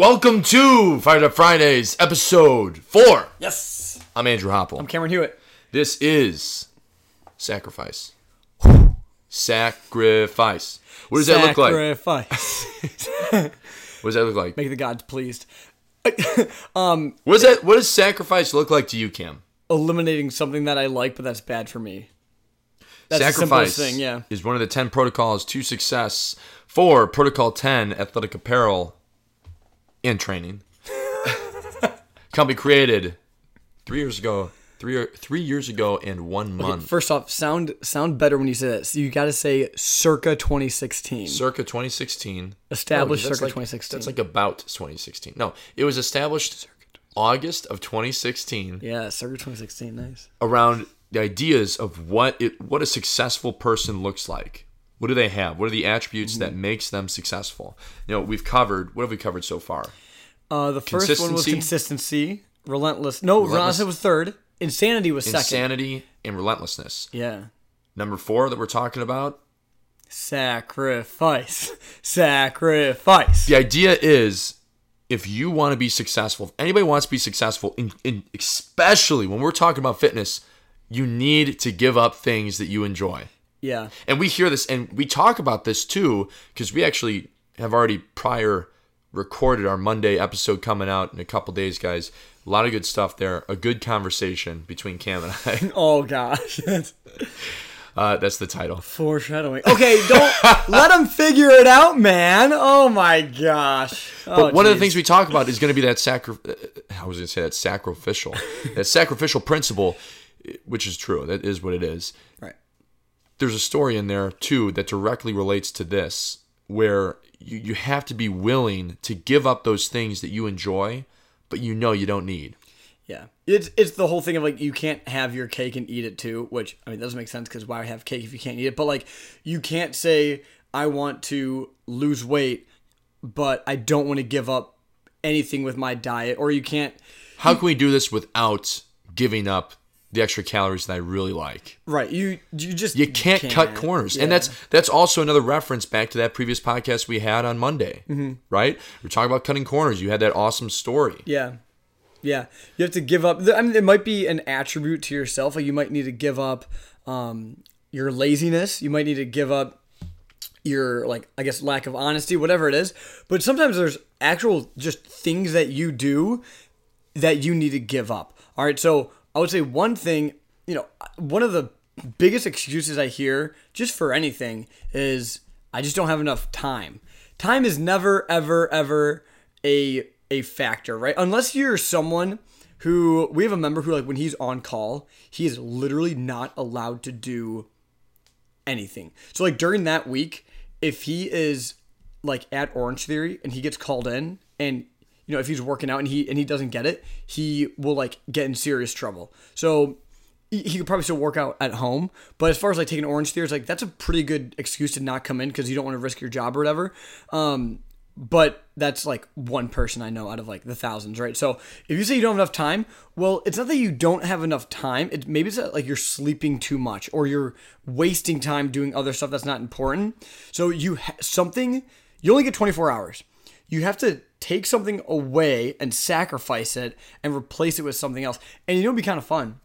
Welcome to Fired Up Fridays, episode four. Yes. I'm Andrew Hopple. I'm Cameron Hewitt. This is sacrifice. Sacrifice. What does that look like? Sacrifice. What does that look like? Make the gods pleased. Um, what does that? What does sacrifice look like to you, Cam? Eliminating something that I like, but that's bad for me. That's sacrifice thing, yeah. is one of the ten protocols to success for Protocol Ten Athletic Apparel and Training. Company created three years ago. Three three years ago and one month. First off, sound sound better when you say that. So you got to say circa 2016. circa 2016. Established No, circa like- 2016. That's like about 2016. No, it was established August of 2016 yeah, circa 2016. Nice. around the ideas of what it what a successful person looks like. What do they have? What are the attributes that Mm-hmm. makes them successful? You know, we've covered. What have we covered so far? Uh, the first one was Consistency? consistency. Relentless. No, relentless was third. Insanity was second. Insanity and relentlessness. Yeah. Number four that we're talking about. Sacrifice. Sacrifice. The idea is if you want to be successful, if anybody wants to be successful, in, in, especially when we're talking about fitness, you need to give up things that you enjoy. Yeah. And we hear this and we talk about this too because we actually have already prior recorded our Monday episode coming out in a couple days, guys. A lot of good stuff there. A good conversation between Cam and I. Oh gosh. That's Uh, that's the title. foreshadowing. Okay, don't let them figure it out, man. Oh my gosh. Oh, But one of the things we talk about is going to be that sacri- uh, I was going to say that sacrificial, that sacrificial principle, which is true. That is what it is. Right. There's a story in there too that directly relates to this, where you, you have to be willing to give up those things that you enjoy, but you know you don't need. Yeah. It's it's the whole thing of like you can't have your cake and eat it too, which I mean doesn't make sense because why have cake if you can't eat it? But like you can't say I want to lose weight, but I don't want to give up anything with my diet, or you can't. How can we do this without giving up the extra calories that I really like? Right. You you just You can't, cut corners, and that's that's also another reference back to that previous podcast we had on Monday, Mm-hmm. right? We're talking about cutting corners. You had that awesome story. Yeah. Yeah. You have to give up. I mean, it might be an attribute to yourself. Like you might need to give up um, your laziness. You might need to give up your, like, I guess, lack of honesty, whatever it is. But sometimes there's actual just things that you do that you need to give up. All right. So I would say one thing, you know, one of the biggest excuses I hear just for anything is I just don't have enough time. Time is never, ever, ever a a factor, right? Unless you're someone who we have a member who like when he's on call, he is literally not allowed to do anything. So like during that week, if he is like at Orange Theory and he gets called in and you know if he's working out and he and he doesn't get it, he will like get in serious trouble. So he could probably still work out at home, but as far as like taking Orange Theory, it's like that's a pretty good excuse to not come in because you don't want to risk your job or whatever. Um, but that's like one person I know out of like the thousands, right? So if you say you don't have enough time, well, it's not that you don't have enough time. It maybe it's that like you're sleeping too much or you're wasting time doing other stuff that's not important. So you ha- something you only get 24 hours. You have to take something away and sacrifice it and replace it with something else. And you know, it'd be kind of fun.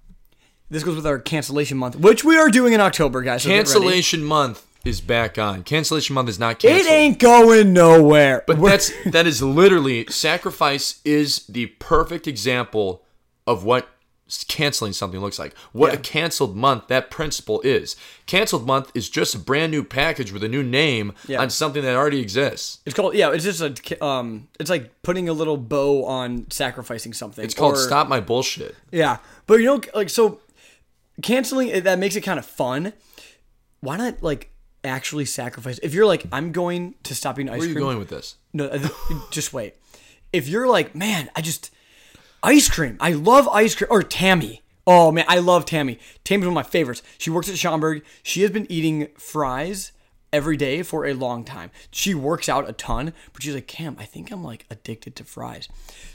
This goes with our cancellation month, which we are doing in October, guys. so. Cancellation month is back on. Cancellation month is not canceled. It ain't going nowhere. But that's that is literally sacrifice is the perfect example of what canceling something looks like. What a canceled month that principle is. Canceled month is just a brand new package with a new name Yeah. on something that already exists. It's called yeah. It's just a um. It's like putting a little bow on sacrificing something. It's called or- stop my bullshit. Yeah, but you know, like so, canceling that makes it kind of fun. Why not like actually sacrifice? If you're like, I'm going to stop eating ice Where are you cream. going with this? No, uh, just wait. If you're like, man, I just ice cream. I love ice cream. Or Tammy. Oh man, I love Tammy. Tammy's one of my favorites. She works at Schaumburg. She has been eating fries every day for a long time. She works out a ton, but she's like, Cam, I think I'm like addicted to fries.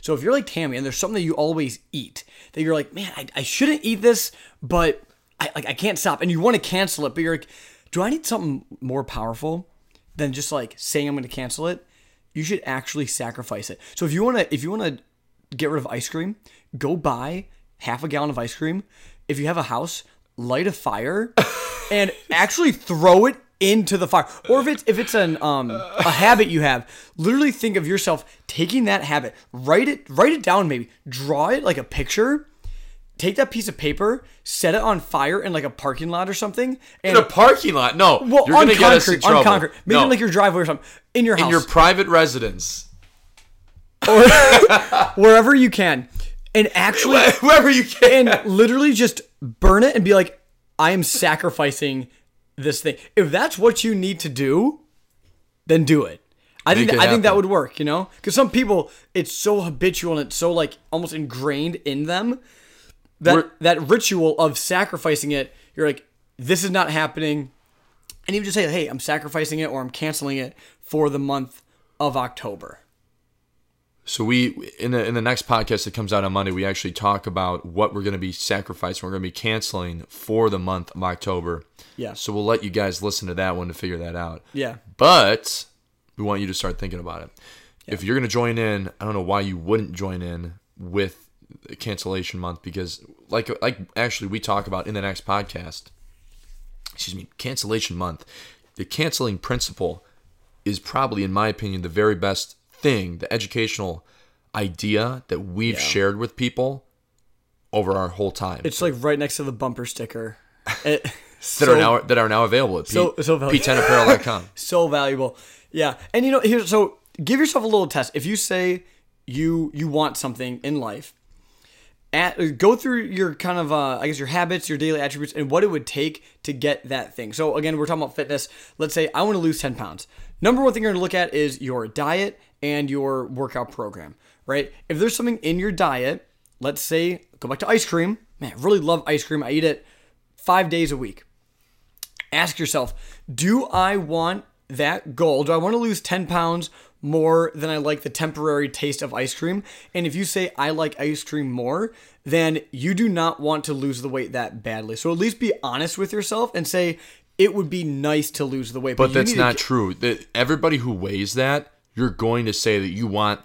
So if you're like Tammy and there's something that you always eat that you're like, man, I, I shouldn't eat this, but I like I can't stop, and you want to cancel it, but you're like, do I need something more powerful than just like saying I'm going to cancel it? you should actually sacrifice it. So if you want to if you want to get rid of ice cream, go buy half a gallon of ice cream. If you have a house, light a fire and actually throw it into the fire. Or if it's if it's an um a habit you have, literally think of yourself taking that habit, write it write it down maybe, draw it like a picture. Take that piece of paper, set it on fire in like a parking lot or something, and In a parking lot. No, well, you're on gonna get us in concrete, on concrete, maybe no. like your driveway or something, in your house, in your private residence, wherever you can, and actually, wherever you can. and literally just burn it and be like, I am sacrificing this thing. If that's what you need to do, then do it. I think Make it I think that would work, you know, because some people it's so habitual and it's so like almost ingrained in them that We're- that ritual of sacrificing it. You're like, this is not happening, and you just say, hey, I'm sacrificing it or I'm canceling it for the month of October. So we in the in the next podcast that comes out on Monday, we actually talk about what we're going to be sacrificing, we're going to be canceling for the month of October. Yeah. So we'll let you guys listen to that one to figure that out. Yeah. But we want you to start thinking about it. If you're going to join in, I don't know why you wouldn't join in with cancellation month because like like actually we talk about in the next podcast. Excuse me, cancellation month. The canceling principle is probably in my opinion the very best thing, the educational idea that we've Yeah. shared with people over our whole time. It's like right next to the bumper sticker. It, that so- are now that are now available at so- P- so valuable. p10apparel.com. so valuable. Yeah, and you know, here, so give yourself a little test. If you say you you want something in life, at, go through your kind of uh, I guess your habits, your daily attributes, and what it would take to get that thing. So again, we're talking about fitness. Let's say I want to lose ten pounds. Number one thing you're going to look at is your diet and your workout program. Right? If there's something in your diet, let's say go back to ice cream. Man, I really love ice cream. I eat it five days a week ask yourself do i want that goal do i want to lose 10 pounds more than i like the temporary taste of ice cream and if you say i like ice cream more then you do not want to lose the weight that badly so at least be honest with yourself and say it would be nice to lose the weight But you that's not get- true. That everybody who weighs that, you're going to say that you want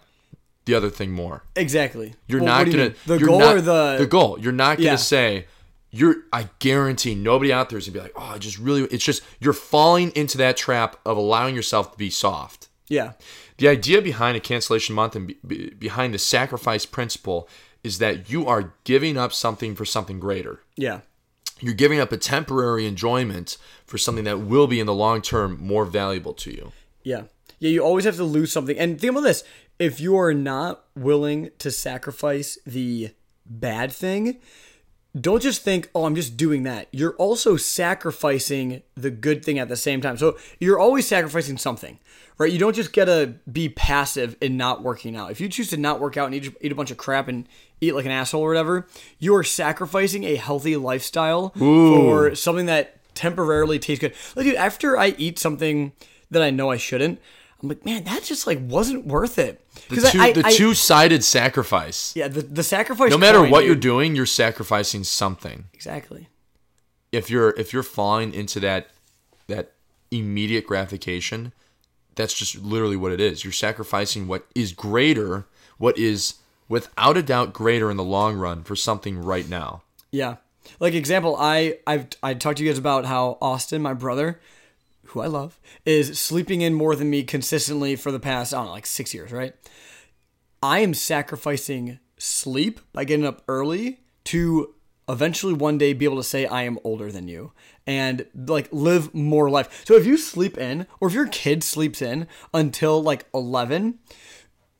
the other thing more. exactly You're Well, not you gonna mean? the goal not- or the the goal. You're not gonna Yeah. say you're. I guarantee nobody out there is gonna be like, oh, I just really. It's just you're falling into that trap of allowing yourself to be soft. yeah The idea behind a cancellation month and be, be- behind the sacrifice principle is that you are giving up something for something greater. yeah You're giving up a temporary enjoyment for something that will be in the long term more valuable to you. Yeah. Yeah, you always have to lose something. And think about this if you are not willing to sacrifice the bad thing, don't just think, oh, I'm just doing that. You're also sacrificing the good thing at the same time. So you're always sacrificing something, right? You don't just get to be passive in not working out. If you choose to not work out and eat, eat a bunch of crap and eat like an asshole or whatever, you are sacrificing a healthy lifestyle for something that temporarily tastes good. Like, dude, after I eat something that I know I shouldn't, I'm like, man, that just like wasn't worth it. The 'Cause two, I- the I- two-sided sacrifice. yeah, the, the sacrifice. No matter coin, what dude. you're doing, you're sacrificing something. exactly. If you're if you're falling into that that immediate gratification, that's just literally what it is. You're sacrificing what is greater, what is without a doubt greater in the long run for something right now. Yeah. Like example, I I've I talked to you guys about how Austin, my brother, who I love, is sleeping in more than me consistently for the past I don't know like six years, right? I am sacrificing sleep by getting up early to eventually one day be able to say I am older than you and like live more life. So if you sleep in or if your kid sleeps in until like 11,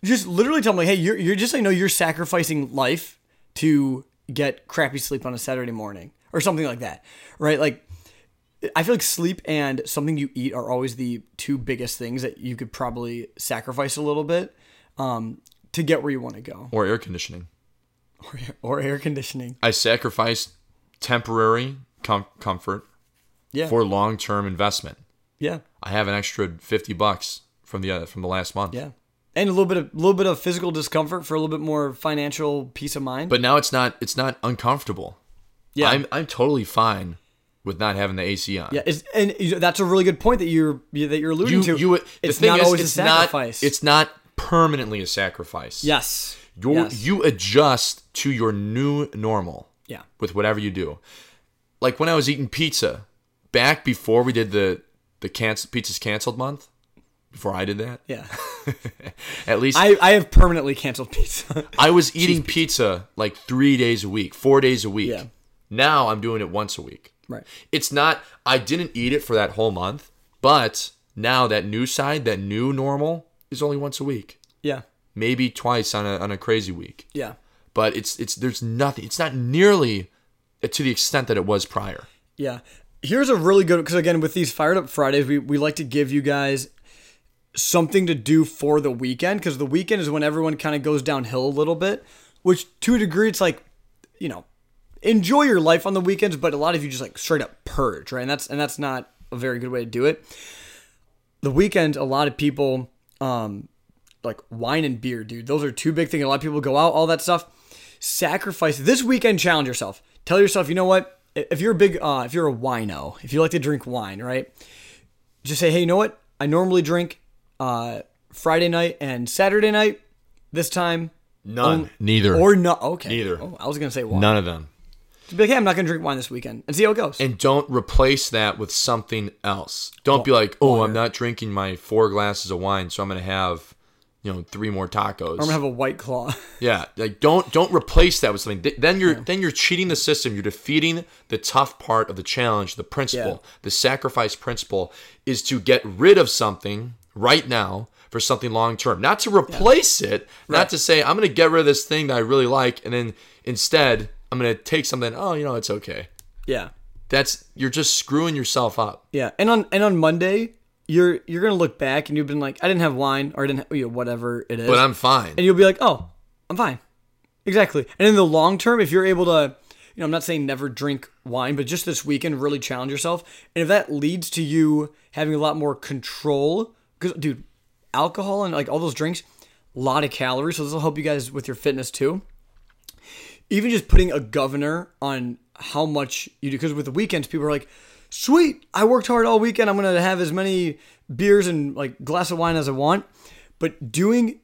just literally tell them like, hey, you're, you're just, I know you're sacrificing life to get crappy sleep on a Saturday morning or something like that, right? Like, I feel like sleep and something you eat are always the two biggest things that you could probably sacrifice a little bit um, to get where you want to go, Or air conditioning. or, or air conditioning. I sacrificed temporary com- comfort Yeah, for long-term investment. yeah, I have an extra 50 bucks from the uh, from the last month. yeah, and a little bit of little bit of physical discomfort for a little bit more financial peace of mind. But now it's not it's not uncomfortable. yeah, I'm I'm totally fine with not having the AC on. Yeah, and that's a really good point that you're that you're alluding You, to. you, it's not is, always it's a sacrifice. not. It's not permanently a sacrifice. yes. you yes. you adjust to your new normal. Yeah. With whatever you do, like when I was eating pizza back before we did the the cancel pizzas canceled month. Before I did that, Yeah. at least I, I, have permanently canceled pizza. I was eating pizza like three days a week, four days a week. Yeah. Now I'm doing it once a week. Right. It's not. I didn't eat it for that whole month, but now that new side, that new normal, is only once a week, Yeah. maybe twice on a on a crazy week. Yeah. But it's it's there's nothing. It's not nearly to the extent that it was prior. Yeah. Here's a really good because again with these fired up Fridays, we, we like to give you guys something to do for the weekend because the weekend is when everyone kind of goes downhill a little bit, which to a degree it's like, you know, enjoy your life on the weekends, but a lot of you just like straight up purge, right? And that's and that's not a very good way to do it. The weekend, a lot of people um like wine and beer, dude. Those are two big things. A lot of people go out, all that stuff. Sacrifice this weekend. Challenge yourself. Tell yourself, you know what? If you're a big, uh, if you're a wino, if you like to drink wine, right? Just say, hey, you know what? I normally drink uh, Friday night and Saturday night. This time, None. Neither. or no. Okay. Neither. Oh, I was gonna say wine. None of them. Just be like, hey, I'm not gonna drink wine this weekend, and see how it goes. And don't replace that with something else. Don't be like, oh, I'm not drinking my four glasses of wine, so I'm gonna have, you know, three more tacos. I'm gonna have a white claw. Yeah, like don't don't replace that with something. Th- Then you're then you're cheating the system. You're defeating the tough part of the challenge. The principle, the sacrifice principle, is to get rid of something right now for something long term, not to replace it. Not to say I'm going to get rid of this thing that I really like, and then instead I'm to take something. Oh, you know, it's okay. yeah. That's you're just screwing yourself up. Yeah, and on and on Monday, you're you're gonna look back and you've been like, I didn't have wine or I didn't, have, you know, whatever it is. But I'm fine. and you'll be like, oh, I'm fine. Exactly. And in the long term, if you're able to, you know, I'm not saying never drink wine, but just this weekend, really challenge yourself. And if that leads to you having a lot more control, because, dude, alcohol and like all those drinks, a lot of calories. So this will help you guys with your fitness too. Even just putting a governor on how much you do, because with the weekends, people are like, sweet, I worked hard all weekend. I'm to have as many beers and like glass of wine as I want. But doing,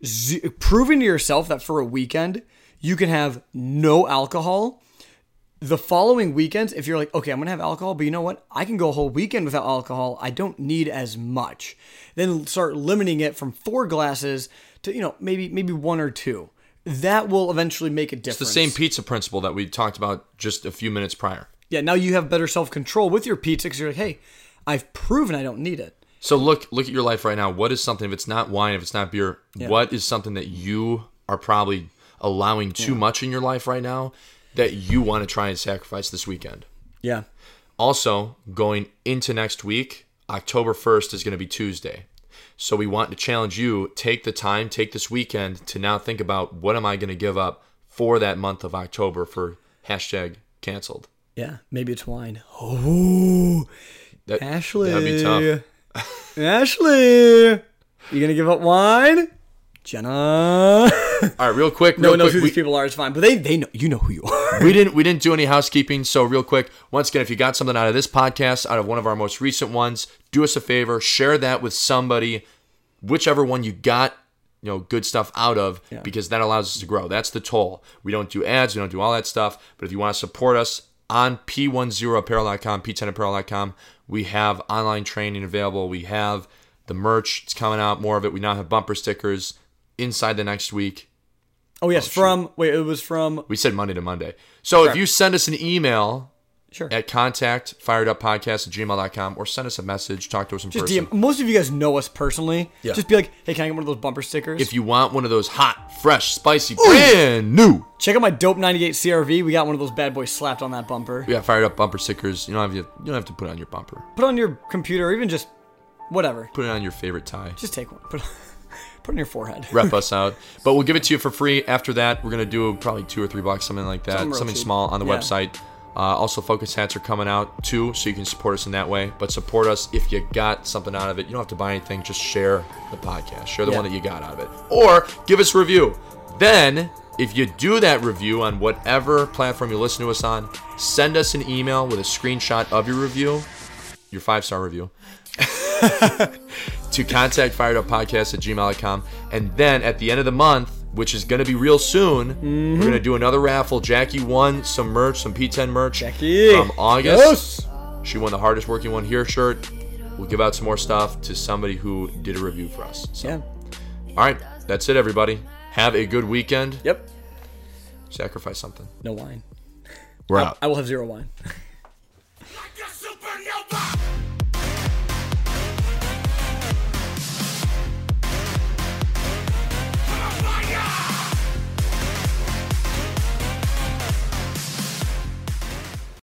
proving to yourself that for a weekend, you can have no alcohol. The following weekends, if you're like, okay, I'm gonna have alcohol, but you know what? I can go a whole weekend without alcohol. I don't need as much. Then start limiting it from four glasses to, you know, maybe maybe one or two. That will eventually make a difference. It's the same pizza principle that we talked about just a few minutes prior. Yeah, now you have better self control with your pizza because you're like, hey, I've proven I don't need it. So look look at your life right now. What is something if it's not wine, if it's not beer, what is something that you are probably allowing too much in your life right now that you want to try and sacrifice this weekend? Yeah. Also, going into next week, October 1st is going to be Tuesday. So we want to challenge you, take the time, take this weekend to now think about what am I going to give up for that month of October for hashtag canceled. Yeah. Maybe it's wine. Oh, That, Ashley. That'd be tough. Ashley, you gonna give up wine? Jenna. All right, real quick, no real one knows who we- these people are. It's fine, but they they know you know who you are. we didn't we didn't do any housekeeping so real quick once again if you got something out of this podcast out of one of our most recent ones do us a favor share that with somebody whichever one you got you know good stuff out of because that allows us to grow that's the toll we don't do ads we don't do all that stuff but if you want to support us on p10apparel.com p10apparel.com we have online training available we have the merch it's coming out more of it we now have bumper stickers inside the next week Oh yes, oh, from wait, it was from we said Monday to Monday. So if you send us an email sure. at contact fireduppodcast at gmail.com or send us a message, talk to us in Just person. DM. Most of you guys know us personally. Yeah. Just be like, hey, can I get one of those bumper stickers? If you want one of those hot, fresh, spicy, brand new, Check out my dope 98 CRV. We got one of those bad boys slapped on that bumper. we got fired up bumper stickers. You don't have to, you don't have to put it on your bumper. Put it on your computer, or even just whatever. Put it on your favorite tie. Just take one. Put, put it on your forehead. Rep us out. But we'll give it to you for free. After that, we're gonna do probably two or three bucks, something like that. Something Something small on the Yeah. website. Uh, also, focus hats are coming out too, so you can support us in that way. But support us if you got something out of it. You don't have to buy anything. Just share the podcast. Share the Yeah. one that you got out of it, or give us a review. Then If you do that review on whatever platform you listen to us on, send us an email with a screenshot of your review, your five star review, to contact fireduppodcast at gmail.com. And then at the end of the month, which is going to be real soon, we're mm-hmm. going to do another raffle. Jackie won some merch, some P10 merch Jackie. from August. Yes. She won the hardest working one here shirt. We'll give out some more stuff to somebody who did a review for us. So, Yeah. all right, that's it, everybody. Have a good weekend. Yep. Sacrifice something. No wine. We're out. I will have zero wine.